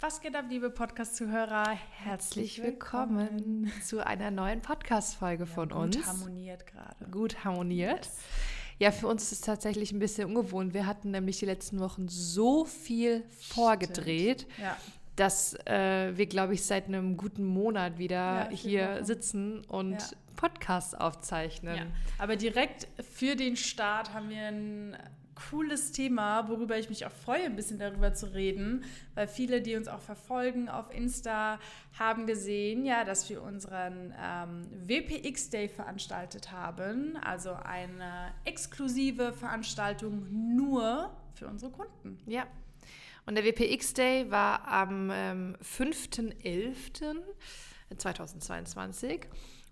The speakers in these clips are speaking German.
Was geht ab, liebe Podcast-Zuhörer? Herzlich willkommen, willkommen zu einer neuen Podcast-Folge von ja, uns. Gut harmoniert gerade. Gut harmoniert. Yes. Ja, für uns ist es tatsächlich ein bisschen ungewohnt. Wir hatten nämlich die letzten Wochen so viel vorgedreht, ja. dass äh, wir, glaube ich, seit einem guten Monat wieder ja, hier Wochen. sitzen und Podcasts aufzeichnen. Aber direkt für den Start haben wir ein cooles Thema, worüber ich mich auch freue, ein bisschen darüber zu reden, weil viele, die uns auch verfolgen auf Insta, haben gesehen, ja, dass wir unseren ähm, WPX Day veranstaltet haben, also eine exklusive Veranstaltung nur für unsere Kunden. Ja. Und der WPX Day war am ähm, 5.11.2022.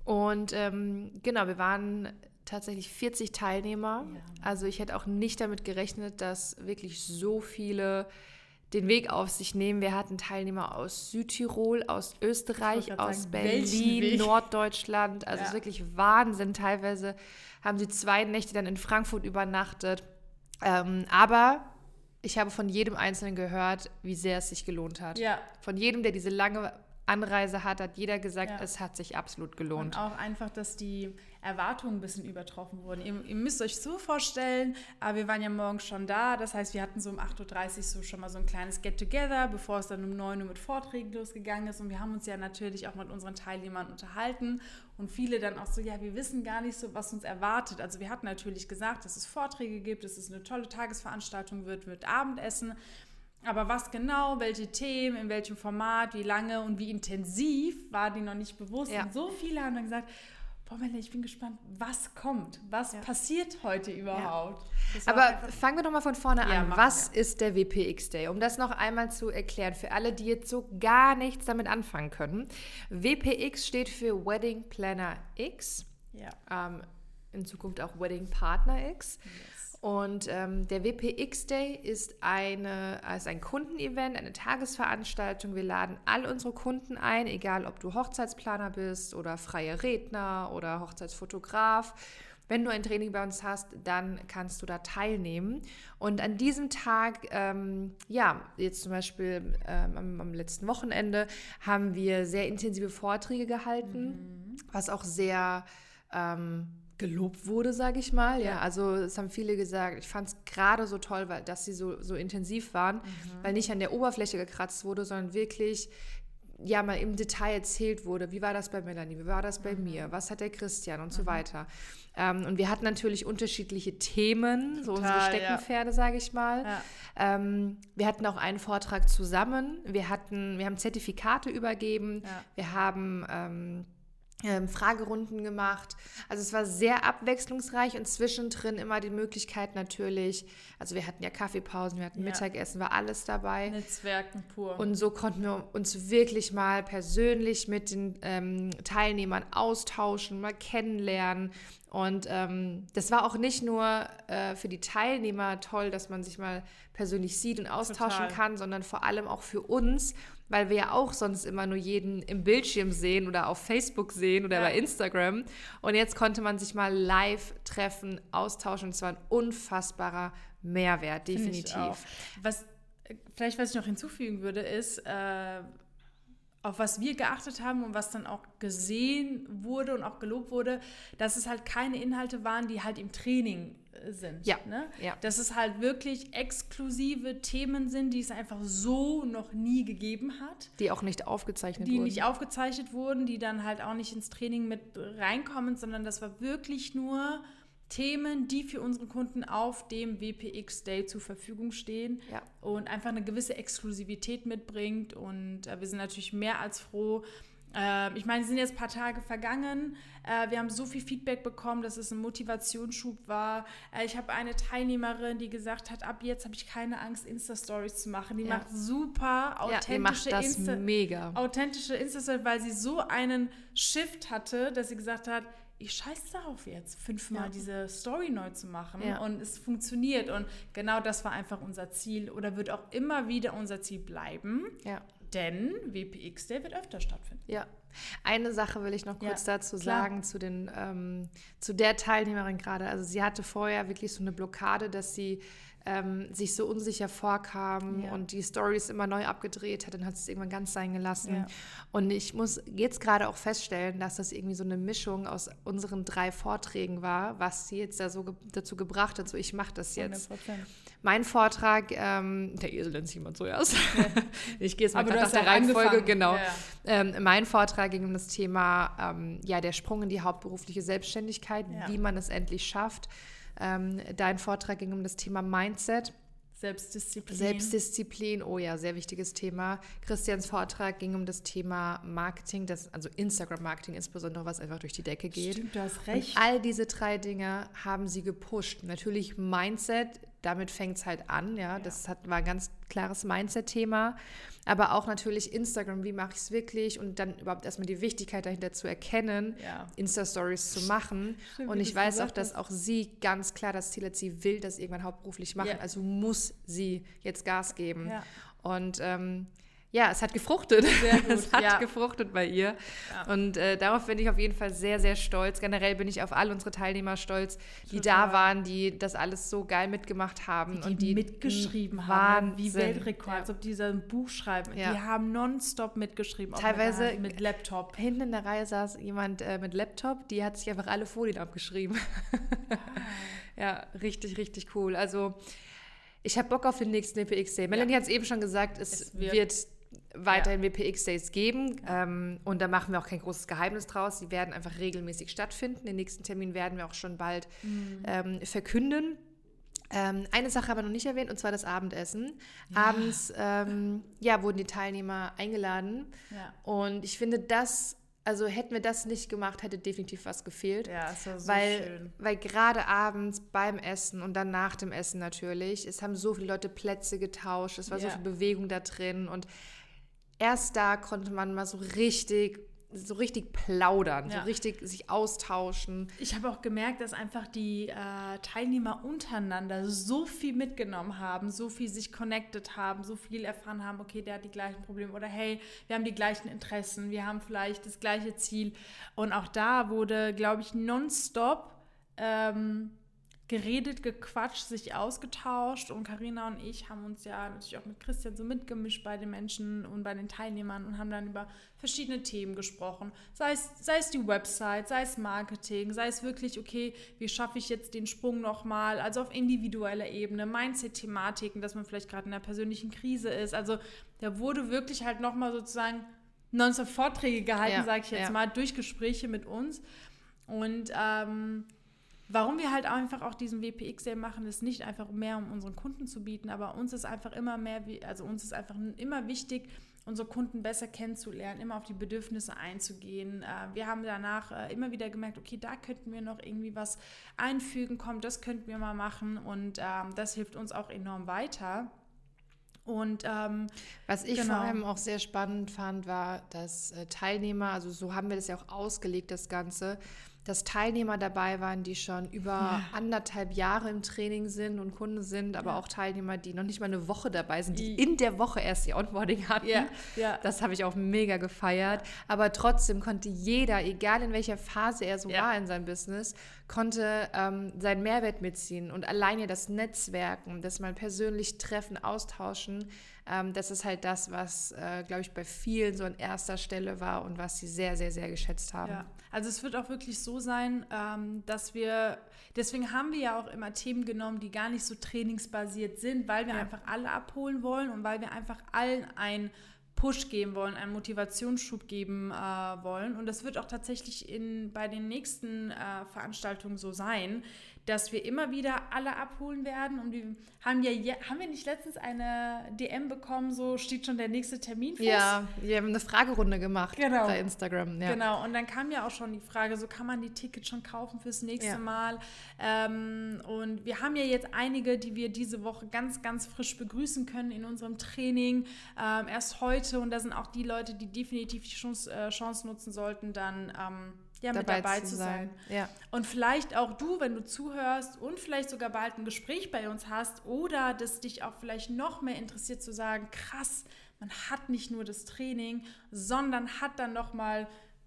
Und ähm, genau, wir waren tatsächlich 40 Teilnehmer. Ja. Also ich hätte auch nicht damit gerechnet, dass wirklich so viele den Weg auf sich nehmen. Wir hatten Teilnehmer aus Südtirol, aus Österreich, aus sagen, Berlin, Norddeutschland. Also ja. es ist wirklich Wahnsinn. Teilweise haben sie zwei Nächte dann in Frankfurt übernachtet. Ähm, aber ich habe von jedem Einzelnen gehört, wie sehr es sich gelohnt hat. Ja. Von jedem, der diese lange Anreise hat, hat jeder gesagt, ja. es hat sich absolut gelohnt. Und auch einfach, dass die Erwartungen ein bisschen übertroffen wurden. Ihr, ihr, müsst euch so vorstellen, aber wir waren ja morgen schon da, das heißt, wir hatten so um 8.30 Uhr so schon mal so ein kleines Get-Together, bevor es dann um 9 Uhr mit Vorträgen losgegangen ist und wir haben uns ja natürlich auch mit unseren Teilnehmern unterhalten und viele dann auch so, ja, wir wissen gar nicht so, was uns erwartet. Also wir hatten natürlich gesagt, dass es Vorträge gibt, dass es eine tolle Tagesveranstaltung wird, wird Abendessen, aber was genau, welche Themen, in welchem Format, wie lange und wie intensiv, war die noch nicht bewusst. Ja. Und so viele haben dann gesagt, boah, Melle, ich bin gespannt, was kommt, was ja. passiert heute überhaupt. Ja. Aber fangen wir doch mal von vorne an. Was wir. ist der WPX Day? Um das noch einmal zu erklären, für alle, die jetzt so gar nichts damit anfangen können. WPX steht für Wedding Planner X. Ja. Ähm, in Zukunft auch Wedding Partner X. Und ähm, der WPX Day ist, eine, ist ein Kundenevent, eine Tagesveranstaltung. Wir laden all unsere Kunden ein, egal ob du Hochzeitsplaner bist oder freier Redner oder Hochzeitsfotograf. Wenn du ein Training bei uns hast, dann kannst du da teilnehmen. Und an diesem Tag, ähm, ja, jetzt zum Beispiel ähm, am, am, letzten Wochenende, haben wir sehr intensive Vorträge gehalten, mhm. was auch sehr ähm, gelobt wurde, sage ich mal. Ja. ja. also es haben viele gesagt, ich fand es gerade so toll, weil, dass sie so, so intensiv waren, mhm. weil nicht an der Oberfläche gekratzt wurde, sondern wirklich ja mal im Detail erzählt wurde, wie war das bei Melanie, wie war das bei mhm. mir, was hat der Christian und mhm. so weiter. Ähm, und wir hatten natürlich unterschiedliche Themen, Total, so unsere Steckenpferde, ja. sage ich mal. Ja. Ähm, wir hatten auch einen Vortrag zusammen. Wir hatten, wir haben Zertifikate übergeben. Ja. Wir haben ähm, ähm, Fragerunden gemacht. Also es war sehr abwechslungsreich und zwischendrin immer die Möglichkeit natürlich, also wir hatten ja Kaffeepausen, wir hatten ja. Mittagessen, war alles dabei. Netzwerken pur. Und so konnten wir uns wirklich mal persönlich mit den ähm, Teilnehmern austauschen, mal kennenlernen. Und ähm, das war auch nicht nur äh, für die Teilnehmer toll, dass man sich mal persönlich sieht und austauschen Total. kann, sondern vor allem auch für uns, weil wir ja auch sonst immer nur jeden im Bildschirm sehen oder auf Facebook sehen oder ja. bei Instagram. Und jetzt konnte man sich mal live treffen, austauschen. Es war ein unfassbarer Mehrwert, definitiv. Was vielleicht, was ich noch hinzufügen würde, ist, äh, auf was wir geachtet haben und was dann auch gesehen wurde und auch gelobt wurde, dass es halt keine Inhalte waren, die halt im Training sind. Ja. Ne? ja. Dass es halt wirklich exklusive Themen sind, die es einfach so noch nie gegeben hat. Die auch nicht aufgezeichnet die wurden. Die nicht aufgezeichnet wurden, die dann halt auch nicht ins Training mit reinkommen, sondern das war wirklich nur Themen, die für unsere Kunden auf dem WPX Day zur Verfügung stehen ja. und einfach eine gewisse Exklusivität mitbringt. Und äh, wir sind natürlich mehr als froh, äh, ich meine, es sind jetzt ein paar Tage vergangen. Äh, wir haben so viel Feedback bekommen, dass es ein Motivationsschub war. Äh, ich habe eine Teilnehmerin, die gesagt hat, ab jetzt habe ich keine Angst, Insta-Stories zu machen. Die ja. macht super authentische ja, Insta mega. authentische Insta-Stories, weil sie so einen Shift hatte, dass sie gesagt hat, ich scheiße darauf jetzt, fünfmal ja. diese Story neu zu machen. Ja. Und es funktioniert. Und genau das war einfach unser Ziel oder wird auch immer wieder unser Ziel bleiben. Ja. Denn WPX Day wird öfter stattfinden. Ja. Eine Sache will ich noch kurz ja, dazu klar. sagen, zu, den, ähm, zu der Teilnehmerin gerade. Also sie hatte vorher wirklich so eine Blockade, dass sie ähm, sich so unsicher vorkam ja. und die Stories immer neu abgedreht hat, dann hat es irgendwann ganz sein gelassen. Ja. Und ich muss jetzt gerade auch feststellen, dass das irgendwie so eine Mischung aus unseren drei Vorträgen war, was sie jetzt da so ge dazu gebracht hat, so ich mache das jetzt. 100%. Mein Vortrag, ähm, der Esel nennt sich jemand zuerst. ich gehe jetzt mal nach der Reihenfolge, genau. Ja. Ähm, mein Vortrag ging um das Thema, ähm, ja, der Sprung in die hauptberufliche Selbstständigkeit, ja. wie man es endlich schafft. Ähm, dein Vortrag ging um das Thema Mindset. Selbstdisziplin. Selbstdisziplin, oh ja, sehr wichtiges Thema. Christians Vortrag ging um das Thema Marketing, das, also Instagram-Marketing insbesondere, was einfach durch die Decke geht. Stimmt, du hast recht. Und all diese drei Dinge haben sie gepusht. Natürlich Mindset, damit fängt es halt an, ja. ja. Das hat, war ein ganz klares Mindset-Thema. Aber auch natürlich Instagram, wie mache ich es wirklich und dann überhaupt erstmal die Wichtigkeit dahinter zu erkennen, ja. Insta-Stories zu machen. Stimmt, und ich weiß auch, dass auch sie ganz klar das Ziel hat, sie will das irgendwann hauptberuflich machen, ja. also muss sie jetzt Gas geben. Und ähm, ja, es hat gefruchtet. Sehr gut, es hat ja. gefruchtet bei ihr. Ja. Und äh, darauf bin ich auf jeden Fall sehr, sehr stolz. Generell bin ich auf all unsere Teilnehmer stolz, die Total. da waren, die das alles so geil mitgemacht haben. Die, und die mitgeschrieben haben. Wie Weltrekord, ja. als ob die so ein Buch schreiben. Ja. Die haben nonstop mitgeschrieben. Teilweise mit, mit, Laptop. Hinten in der Reihe saß jemand äh, mit Laptop, die hat sich einfach alle Folien abgeschrieben. Ah. ja, richtig, richtig cool. Also ich habe Bock auf den nächsten WPX Day. Melanie ja. hat es eben schon gesagt, es, es wird, wird weiterhin ja. WPX-Days geben. Ähm, und da machen wir auch kein großes Geheimnis draus. Sie werden einfach regelmäßig stattfinden. Den nächsten Termin werden wir auch schon bald mhm. ähm, verkünden. Ähm, eine Sache aber noch nicht erwähnt, und zwar das Abendessen. Ja. Abends ähm, ja, wurden die Teilnehmer eingeladen. Ja. Und ich finde, das, also hätten wir das nicht gemacht, hätte definitiv was gefehlt. Ja, es war so weil, schön. Weil gerade abends beim Essen und dann nach dem Essen natürlich, es haben so viele Leute Plätze getauscht, es war ja. so viel Bewegung da drin und erst da konnte man mal so richtig so richtig plaudern, ja. so richtig sich austauschen. Ich habe auch gemerkt, dass einfach die äh, Teilnehmer untereinander so viel mitgenommen haben, so viel sich connected haben, so viel erfahren haben, okay, der hat die gleichen Probleme oder hey, wir haben die gleichen Interessen, wir haben vielleicht das gleiche Ziel. Und auch da wurde, glaube ich, nonstop ähm, geredet, gequatscht, sich ausgetauscht und Karina und ich haben uns ja natürlich auch mit Christian so mitgemischt bei den Menschen und bei den Teilnehmern und haben dann über verschiedene Themen gesprochen. Sei es, sei es die Website, sei es Marketing, sei es wirklich, okay, wie schaffe ich jetzt den Sprung nochmal, also auf individueller Ebene, Mindset-Thematiken, dass man vielleicht gerade in einer persönlichen Krise ist. Also da wurde wirklich halt nochmal sozusagen nonstop Vorträge gehalten, ja, sage ich jetzt ja. mal, durch Gespräche mit uns. Und ähm, Warum wir halt einfach auch diesen WPX-Day machen, ist nicht einfach mehr, um unseren Kunden zu bieten, aber uns ist einfach immer mehr, also uns ist einfach immer wichtig, unsere Kunden besser kennenzulernen, immer auf die Bedürfnisse einzugehen. Äh, wir haben danach äh, immer wieder gemerkt, okay, da könnten wir noch irgendwie was einfügen, komm, das könnten wir mal machen und ähm, das hilft uns auch enorm weiter. Und ähm, was ich genau. vor allem auch sehr spannend fand, war, dass äh, Teilnehmer, also so haben wir das ja auch ausgelegt, das Ganze, dass Teilnehmer dabei waren, die schon über ja. anderthalb Jahre im Training sind und Kunde sind, aber ja. auch Teilnehmer, die noch nicht mal eine Woche dabei sind, die in der Woche erst ihr Onboarding hatten. Ja. ja. Das habe ich auch mega gefeiert. Aber trotzdem konnte jeder, egal in welcher Phase er so war in seinem Business, konnte ähm, seinen Mehrwert mitziehen. Und alleine das Netzwerken, das mal persönlich treffen, austauschen, ähm, das ist halt das, was, äh, glaube ich, bei vielen so an erster Stelle war und was sie sehr, sehr, sehr geschätzt haben. Ja. Also es wird auch wirklich so sein, ähm, dass wir, deswegen haben wir ja auch immer Themen genommen, die gar nicht so trainingsbasiert sind, weil wir ja. einfach alle abholen wollen und weil wir einfach allen ein Push geben wollen, einen Motivationsschub geben äh, wollen. Und das wird auch tatsächlich in, bei den nächsten äh, Veranstaltungen so sein, dass wir immer wieder alle abholen werden. Und wir haben ja, haben wir nicht letztens eine DM bekommen, so steht schon der nächste Termin fest? Ja, wir haben eine Fragerunde gemacht genau. bei Instagram. Ja. Genau, und dann kam ja auch schon die Frage, so kann man die Tickets schon kaufen fürs nächste ja. Mal? Ähm, und wir haben ja jetzt einige, die wir diese Woche ganz, ganz frisch begrüßen können in unserem Training. Ähm, erst heute, und da sind auch die Leute, die definitiv die Chance, äh, Chance nutzen sollten, dann ähm, ja, mit dabei, dabei zu sein. sein. Ja. Und vielleicht auch du, wenn du zuhörst und vielleicht sogar bald ein Gespräch bei uns hast oder das dich auch vielleicht noch mehr interessiert zu sagen, krass, man hat nicht nur das Training, sondern hat dann noch mal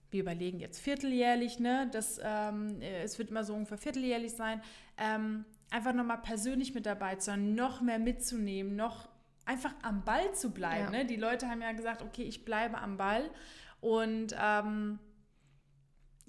wir überlegen jetzt vierteljährlich, ne? Das, ähm, es wird immer so ungefähr vierteljährlich sein. Ähm, einfach nochmal persönlich mit dabei zu sein, noch mehr mitzunehmen, noch einfach am Ball zu bleiben. Ja. Ne? Die Leute haben ja gesagt, okay, ich bleibe am Ball und ähm,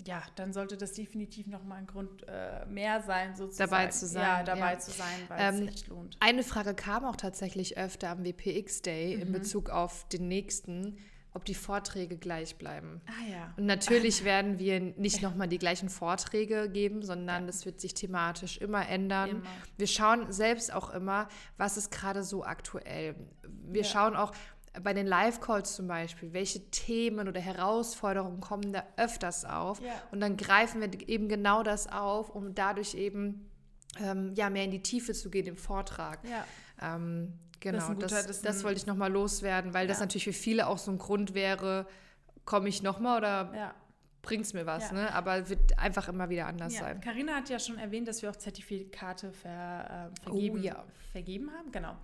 ja, dann sollte das definitiv nochmal ein Grund äh, mehr sein, sozusagen. Dabei zu sein. Ja, dabei ja. zu sein, weil ähm, es echt lohnt. Eine Frage kam auch tatsächlich öfter am WPX Day mhm. in Bezug auf den nächsten, ob die Vorträge gleich bleiben. Ah ja. Und natürlich werden wir nicht nochmal die gleichen Vorträge geben, sondern ja. das wird sich thematisch immer ändern. Immer. Wir schauen selbst auch immer, was ist gerade so aktuell. Wir ja. schauen auch, bei den Live-Calls zum Beispiel, welche Themen oder Herausforderungen kommen da öfters auf? Ja. Und dann greifen wir eben genau das auf, um dadurch eben ähm, ja, mehr in die Tiefe zu gehen im Vortrag. Ja. Ähm, genau, das, guter, das, das, wollte ich nochmal loswerden, weil ja. das natürlich für viele auch so ein Grund wäre, komme ich nochmal oder bringt es mir was, ja. ne? aber wird einfach immer wieder anders ja. sein. Carina hat ja schon erwähnt, dass wir auch Zertifikate ver, äh, vergeben, oh, ja. vergeben haben, genau.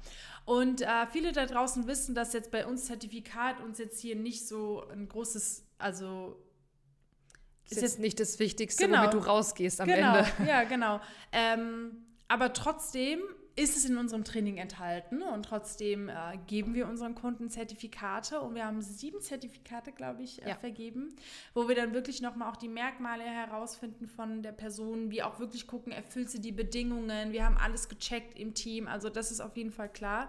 Und äh, viele da draußen wissen, dass jetzt bei uns Zertifikat uns jetzt hier nicht so ein großes, also ist, ist jetzt nicht das Wichtigste, genau. womit du rausgehst am genau. Ende. Ja, genau. Ähm, aber trotzdem ist es in unserem Training enthalten und trotzdem äh, geben wir unseren Kunden Zertifikate und wir haben sieben Zertifikate, glaube ich, äh, ja. vergeben, wo wir dann wirklich nochmal auch die Merkmale herausfinden von der Person, wie auch wirklich gucken, erfüllt sie die Bedingungen, wir haben alles gecheckt im Team, also das ist auf jeden Fall klar.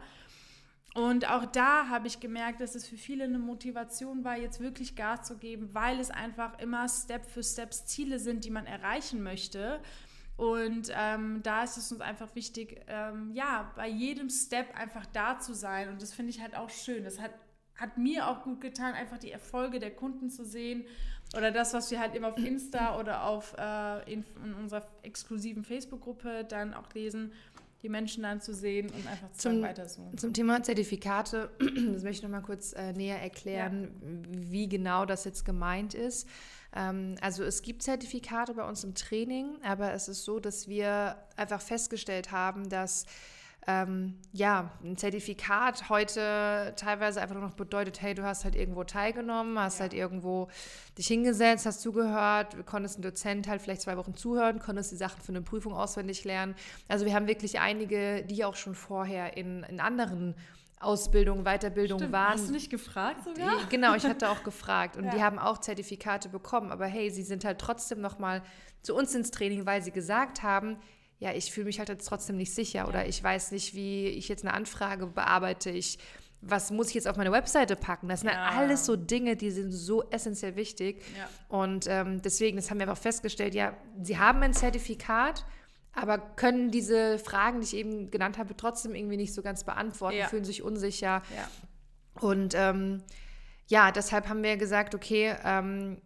Und auch da habe ich gemerkt, dass es für viele eine Motivation war, jetzt wirklich Gas zu geben, weil es einfach immer Step für Step Ziele sind, die man erreichen möchte. Und ähm, da ist es uns einfach wichtig, ähm, ja, bei jedem Step einfach da zu sein. Und das finde ich halt auch schön. Das hat, hat mir auch gut getan, einfach die Erfolge der Kunden zu sehen. Oder das, was wir halt immer auf Insta oder auf, äh, in, in unserer exklusiven Facebook-Gruppe dann auch lesen die Menschen dann zu sehen und einfach zu zum, weiter so. Zum Thema Zertifikate, das möchte ich noch mal kurz äh, näher erklären, ja. wie genau das jetzt gemeint ist. Ähm, also es gibt Zertifikate bei uns im Training, aber es ist so, dass wir einfach festgestellt haben, dass ähm, ja, ein Zertifikat heute teilweise einfach nur noch bedeutet, hey, du hast halt irgendwo teilgenommen, hast ja. halt irgendwo dich hingesetzt, hast zugehört, konntest ein Dozent halt vielleicht zwei Wochen zuhören, konntest die Sachen für eine Prüfung auswendig lernen. Also wir haben wirklich einige, die auch schon vorher in, in anderen Ausbildung, Weiterbildung Stimmt, waren. Hast du nicht gefragt sogar? Die, genau, ich hatte auch gefragt und ja. die haben auch Zertifikate bekommen, aber hey, sie sind halt trotzdem noch mal zu uns ins Training, weil sie gesagt haben, ja, ich fühle mich halt jetzt trotzdem nicht sicher ja. oder ich weiß nicht, wie ich jetzt eine Anfrage bearbeite, ich was muss ich jetzt auf meine Webseite packen? Das sind ja. halt alles so Dinge, die sind so essentiell wichtig. Und ähm, deswegen, das haben wir einfach festgestellt, ja, sie haben ein Zertifikat, aber können diese Fragen, die ich eben genannt habe, trotzdem irgendwie nicht so ganz beantworten, ja. fühlen sich unsicher. Ja. Und ähm, ja, deshalb haben wir gesagt, okay, ähm,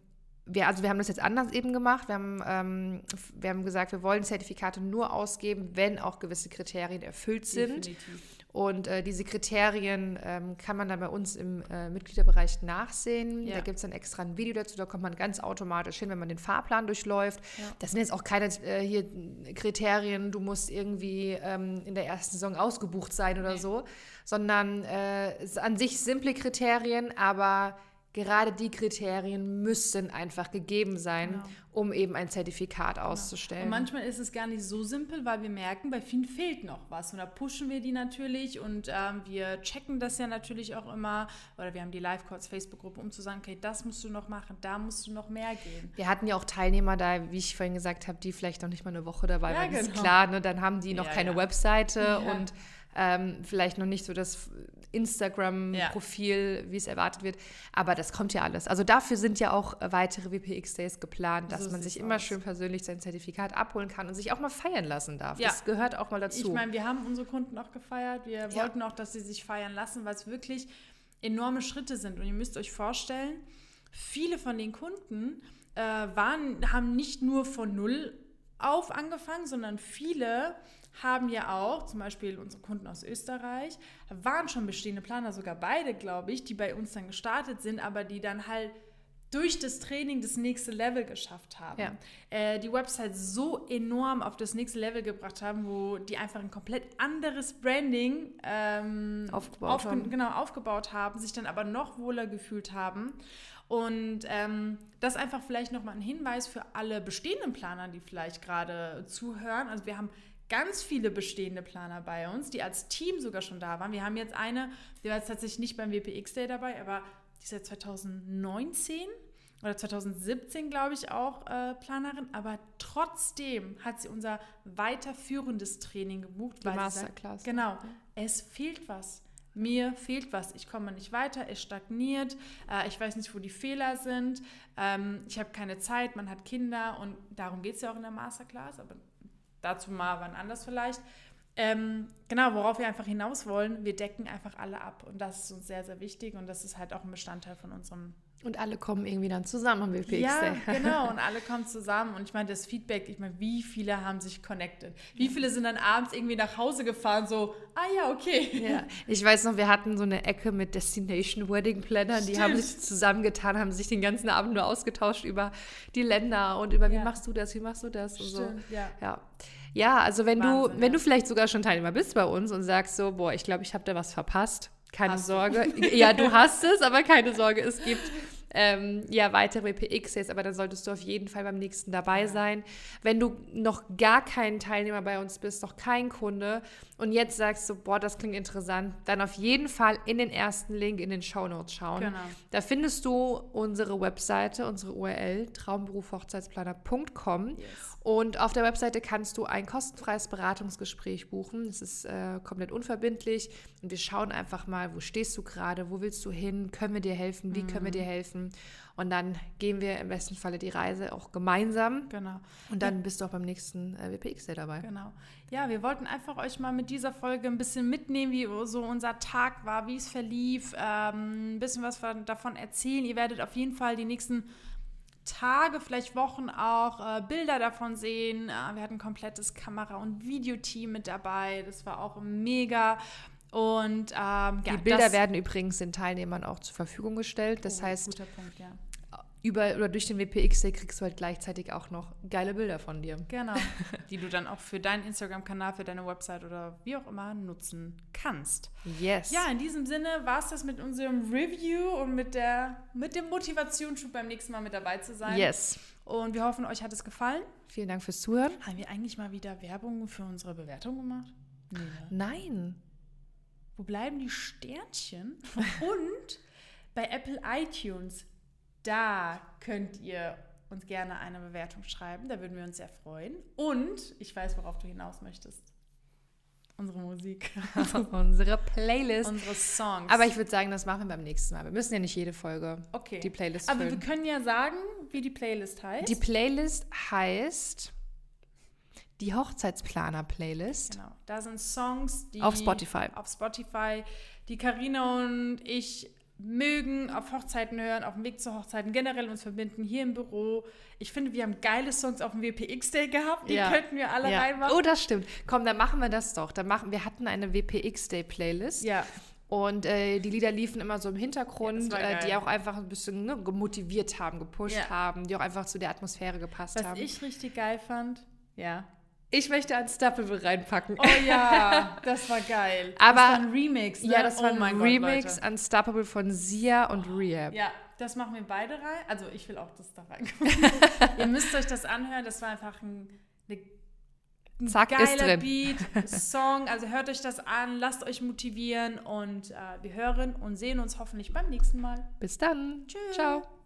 wir, also wir haben das jetzt anders eben gemacht. Wir haben, ähm, wir haben gesagt, wir wollen Zertifikate nur ausgeben, wenn auch gewisse Kriterien erfüllt sind. Definitiv. Und äh, diese Kriterien ähm, kann man dann bei uns im äh, Mitgliederbereich nachsehen. Ja. Da gibt es dann extra ein Video dazu, da kommt man ganz automatisch hin, wenn man den Fahrplan durchläuft. Ja. Das sind jetzt auch keine äh, hier Kriterien, du musst irgendwie ähm, in der ersten Saison ausgebucht sein oder nee. so, sondern äh, an sich simple Kriterien, aber gerade die Kriterien müssen einfach gegeben sein, genau. um eben ein Zertifikat genau. auszustellen. Und manchmal ist es gar nicht so simpel, weil wir merken, bei vielen fehlt noch was. Und da pushen wir die natürlich und ähm, wir checken das ja natürlich auch immer. Oder wir haben die Live-Calls Facebook-Gruppe, um zu sagen, okay, das musst du noch machen, da musst du noch mehr gehen. Wir hatten ja auch Teilnehmer da, wie ich vorhin gesagt habe, die vielleicht noch nicht mal eine Woche dabei ja, waren. Genau. Ist klar, ne? dann haben die noch ja, keine ja. Webseite und ähm, vielleicht noch nicht so das Instagram-Profil, ja. wie es erwartet wird. Aber das kommt ja alles. Also dafür sind ja auch weitere WPX-Days geplant, dass so man sich immer aus. schön persönlich sein Zertifikat abholen kann und sich auch mal feiern lassen darf. Ja. Das gehört auch mal dazu. Ich meine, wir haben unsere Kunden auch gefeiert. Wir ja. wollten auch, dass sie sich feiern lassen, weil es wirklich enorme Schritte sind. Und ihr müsst euch vorstellen, viele von den Kunden äh, waren, haben nicht nur von null auf angefangen, sondern viele haben ja auch, zum Beispiel unsere Kunden aus Österreich, waren schon bestehende Planer, sogar beide, glaube ich, die bei uns dann gestartet sind, aber die dann halt durch das Training das nächste Level geschafft haben. Ja. Äh, die Website so enorm auf das nächste Level gebracht haben, wo die einfach ein komplett anderes Branding ähm, aufgebaut, auf, haben. Genau, aufgebaut haben, sich dann aber noch wohler gefühlt haben. Und ähm, das einfach vielleicht nochmal ein Hinweis für alle bestehenden Planer, die vielleicht gerade zuhören. Also wir haben ganz viele bestehende Planer bei uns, die als Team sogar schon da waren. Wir haben jetzt eine, die war jetzt tatsächlich nicht beim WPX Day dabei, aber die ist ja 2019 oder 2017, glaube ich, auch äh, Planerin, aber trotzdem hat sie unser weiterführendes Training gebucht. Die Masterclass. Sagt, genau, es fehlt was. Mir fehlt was. Ich komme nicht weiter, es stagniert. Äh, ich weiß nicht, wo die Fehler sind. Ähm, ich habe keine Zeit, man hat Kinder und darum geht es ja auch in der Masterclass, aber dazu mal wann anders vielleicht. Ähm, genau, worauf wir einfach hinaus wollen, wir decken einfach alle ab und das ist uns sehr, sehr wichtig und das ist halt auch ein Bestandteil von unserem und alle kommen irgendwie dann zusammen am WPX. Ja, genau. Und alle kommen zusammen. Und ich meine, das Feedback, ich meine, wie viele haben sich connected? Wie viele sind dann abends irgendwie nach Hause gefahren, so, ah ja, okay. Ja, ich weiß noch, wir hatten so eine Ecke mit Destination Wedding Planner, die haben sich zusammengetan, haben sich den ganzen Abend nur ausgetauscht über die Länder und über, ja. wie machst du das, wie machst du das und Stimmt, so. Ja. ja. Ja, also wenn Wahnsinn, du, wenn du vielleicht sogar schon Teilnehmer bist bei uns und sagst so, boah, ich glaube, ich habe da was verpasst, keine hast Sorge. Du. Ja, du hast es, aber keine Sorge, es gibt ähm, ja, weitere PX-Days, aber dann solltest du auf jeden Fall beim nächsten dabei sein. Wenn du noch gar kein Teilnehmer bei uns bist, noch kein Kunde und jetzt sagst du, boah, das klingt interessant, dann auf jeden Fall in den ersten Link in den Show Notes schauen. Genau. Da findest du unsere Webseite, unsere URL traumberufhochzeitsplaner.com yes. und auf der Webseite kannst du ein kostenfreies Beratungsgespräch buchen. Das ist äh, komplett unverbindlich und wir schauen einfach mal, wo stehst du gerade, wo willst du hin, können wir dir helfen, wie mhm. können wir dir helfen treffen. Und dann gehen wir im besten Falle die Reise auch gemeinsam. Genau. Und dann ja. bist du auch beim nächsten äh, WPX Day dabei. Genau. Ja, wir wollten einfach euch mal mit dieser Folge ein bisschen mitnehmen, wie so unser Tag war, wie es verlief, ähm, ein bisschen was davon erzählen. Ihr werdet auf jeden Fall die nächsten Tage, vielleicht Wochen auch äh, Bilder davon sehen. Äh, wir hatten ein komplettes Kamera- und Videoteam mit dabei. Das war auch mega. Und ähm, die Bilder werden übrigens den Teilnehmern auch zur Verfügung gestellt. Das oh, heißt, Punkt, ja. Über oder durch den WPX Day kriegst du halt gleichzeitig auch noch geile Bilder von dir. Genau, die du dann auch für deinen Instagram-Kanal, für deine Website oder wie auch immer nutzen kannst. Yes. Ja, in diesem Sinne war es das mit unserem Review und mit der mit dem Motivationsschub beim nächsten Mal mit dabei zu sein. Yes. Und wir hoffen, euch hat es gefallen. Vielen Dank fürs Zuhören. Haben wir eigentlich mal wieder Werbung für unsere Bewertung gemacht? Nee, ne? Nein. Wo bleiben die Sternchen? Und bei Apple iTunes, da könnt ihr uns gerne eine Bewertung schreiben. Da würden wir uns sehr freuen. Und ich weiß, worauf du hinaus möchtest. Unsere Musik. Unsere Playlist. Unsere Songs. Aber ich würde sagen, das machen wir beim nächsten Mal. Wir müssen ja nicht jede Folge okay. die Playlist Aber füllen. wir können ja sagen, wie die Playlist heißt. Die Playlist heißt die Hochzeitsplaner-Playlist. Genau, da sind Songs, die auf Spotify. Auf Spotify, die Karina und ich mögen, auf Hochzeiten hören, auf dem Weg zu Hochzeiten, generell uns verbinden, hier im Büro. Ich finde, wir haben geile Songs auf dem WPX-Day gehabt, die ja. könnten wir alle ja. reinmachen. Oh, das stimmt. Komm, dann machen wir das doch. Dann machen, wir hatten eine WPX-Day-Playlist. Ja. Und äh, die Lieder liefen immer so im Hintergrund, ja, äh, die auch einfach ein bisschen ne, gemotiviert haben, gepusht haben, die auch einfach zu der Atmosphäre gepasst Was haben. Was ich richtig geil fand, ja, ich möchte Unstoppable reinpacken. Oh ja, das war geil. Aber, das war ein Remix, ne? Ja, das war oh ein Remix, Gott, Unstoppable von Sia und Rehab. Ja, das machen wir beide rein. Also ich will auch das da reinkommen. Ihr müsst euch das anhören. Das war einfach ein, eine ein Zack, geiler Beat, Song. Also hört euch das an, lasst euch motivieren und äh, wir hören und sehen uns hoffentlich beim nächsten Mal. Bis dann. Tschüss. Ciao.